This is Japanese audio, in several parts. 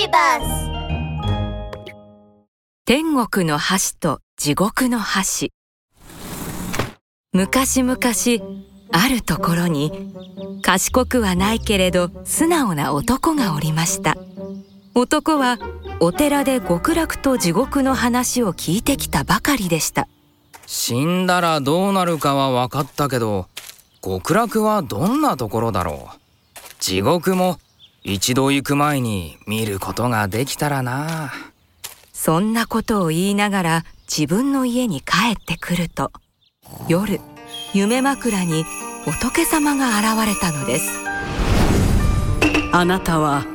リバス天国の箸と地獄の箸昔々あるところに賢くはないけれど素直な男がおりました。男はお寺で極楽と地獄の話を聞いてきたばかりでした。死んだらどうなるかは分かったけど極楽はどんなところだろう？地獄も一度行く前に見ることができたらな。そんなことを言いながら自分の家に帰ってくると夜夢枕に仏様が現れたのです。あなたは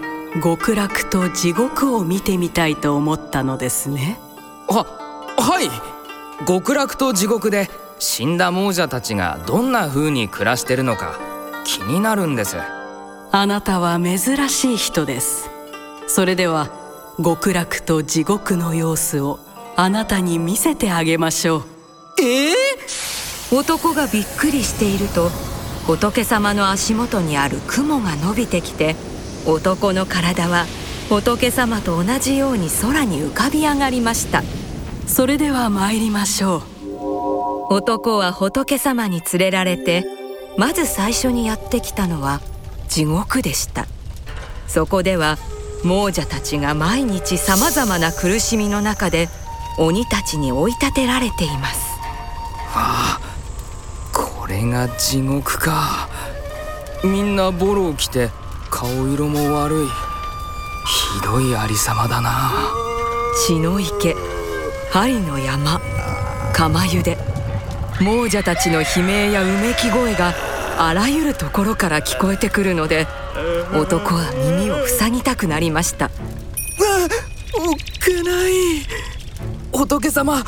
極楽と地獄を見てみたいと思ったのですね。ははい。極楽と地獄で死んだ亡者たちがどんな風に暮らしてるのか気になるんですあなたは珍しい人です。それでは極楽と地獄の様子をあなたに見せてあげましょう。ええー、男がびっくりしていると仏様の足元にある雲が伸びてきて男の体は仏様と同じように空に浮かび上がりました。それでは参りましょう。男は仏様に連れられてまず最初にやってきたのは地獄でした。そこでは亡者たちが毎日さまざまな苦しみの中で鬼たちに追い立てられています。はあこれが地獄か。みんなボロを着て顔色も悪い。ひどいありさまだな。血の池針の山釜茹で亡者たちの悲鳴やうめき声があらゆるところから聞こえてくるので男は耳を塞ぎたくなりました。おっかない。仏様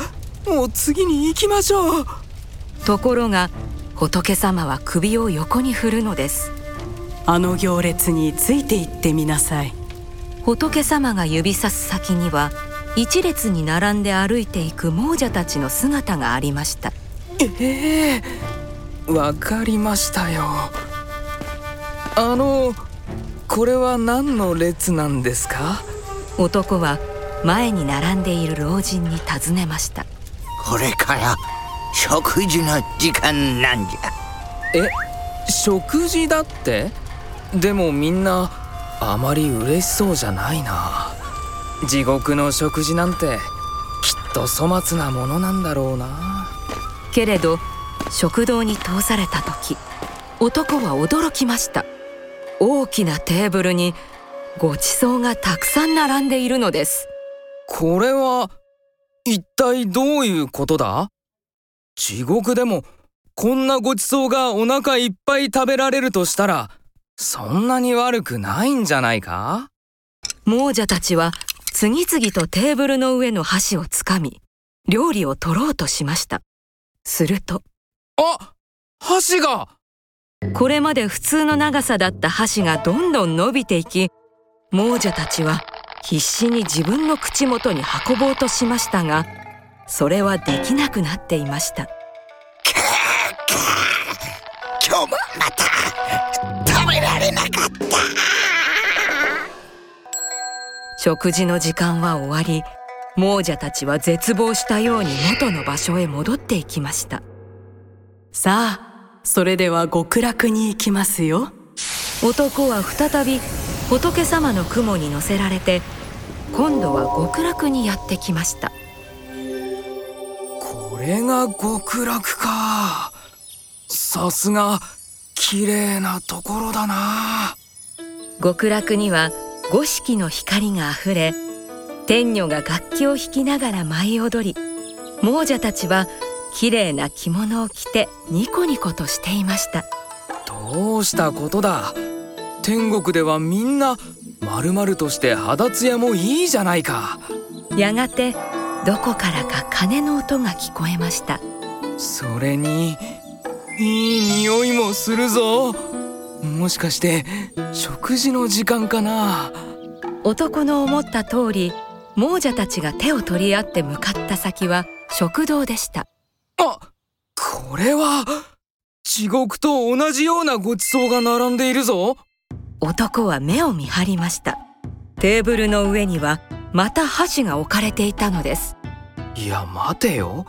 もう次に行きましょう。ところが仏様は首を横に振るのです。あの行列について行ってみなさい。仏様が指さす先には一列に並んで歩いていく亡者たちの姿がありました。ええ。ー、わかりましたよ。あのこれは何の列なんですか？男は前に並んでいる老人に尋ねました。これから食事の時間なんじゃ。え食事だって？でもみんなあまり嬉しそうじゃないな。地獄の食事なんてきっと粗末なものなんだろうな。けれど食堂に通された時男は驚きました。大きなテーブルにごちそうがたくさん並んでいるのです。これは一体どういうことだ？地獄でもこんなごちそうがお腹いっぱい食べられるとしたらそんなに悪くないんじゃないか？亡者たちは次々とテーブルの上の箸をつかみ料理を取ろうとしました。するとあ箸が。これまで普通の長さだった箸がどんどん伸びていき亡者たちは必死に自分の口元に運ぼうとしましたがそれはできなくなっていました。今日もまた食べられなかった食事の時間は終わり亡者たちは絶望したように元の場所へ戻っていきましたさあそれでは極楽に行きますよ。男は再び仏様の雲に乗せられて今度は極楽にやってきました。これが極楽か。さすが綺麗なところだな。極楽には五色の光があふれ天女が楽器を弾きながら舞い踊り亡者たちは綺麗な着物を着てニコニコとしていました。どうしたことだ？天国ではみんな丸々として肌ツヤもいいじゃないか。やがてどこからか鐘の音が聞こえました。それにいい匂いもするぞ。もしかして食事の時間かな？男の思った通り亡者たちが手を取り合って向かった先は食堂でした。あこれは地獄と同じようなごちそうが並んでいるぞ。男は目を見張りました。テーブルの上にはまた箸が置かれていたのです。いや待てよ。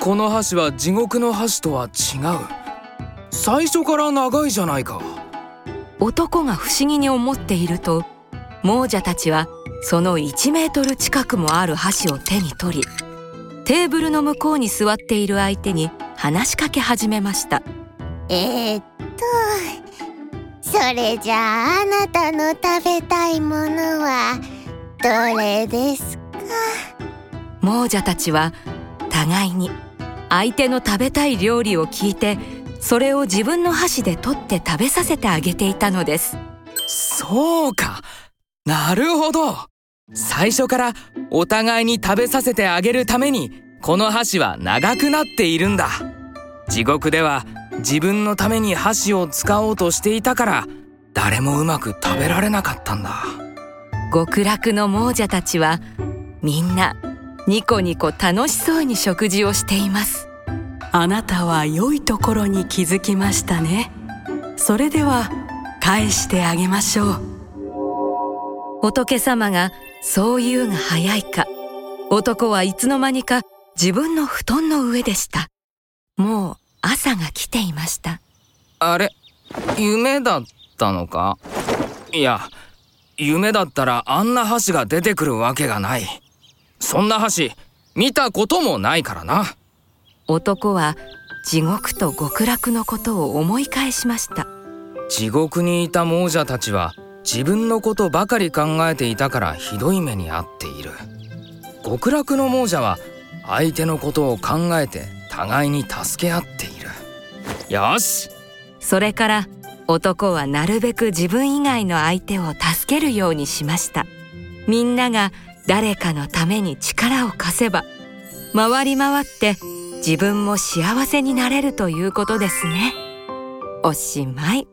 この箸は地獄の箸とは違う。最初から長いじゃないか。男が不思議に思っていると亡者たちはその1メートル近くもある箸を手に取りテーブルの向こうに座っている相手に話しかけ始めました。えー、っとそれじゃああなたの食べたいものはどれですか？亡者たちは互いに相手の食べたい料理を聞いてそれを自分の箸で取って食べさせてあげていたのです。そうか。なるほど。最初からお互いに食べさせてあげるためにこの箸は長くなっているんだ。地獄では自分のために箸を使おうとしていたから誰もうまく食べられなかったんだ。極楽の亡者たちはみんなニコニコ楽しそうに食事をしています。あなたは良いところに気づきましたね。それでは返してあげましょう。仏様がそう言うが早いか男はいつの間にか自分の布団の上でした。もう朝が来ていました。あれ？夢だったのか？いや夢だったらあんな箸が出てくるわけがない。そんな箸見たこともないからな。男は地獄と極楽のことを思い返しました。地獄にいた亡者たちは自分のことばかり考えていたからひどい目に遭っている。極楽の亡者は相手のことを考えて互いに助け合っている。よし。それから男はなるべく自分以外の相手を助けるようにしました。みんなが誰かのために力を貸せば回り回って自分も幸せになれるということですね。おしまい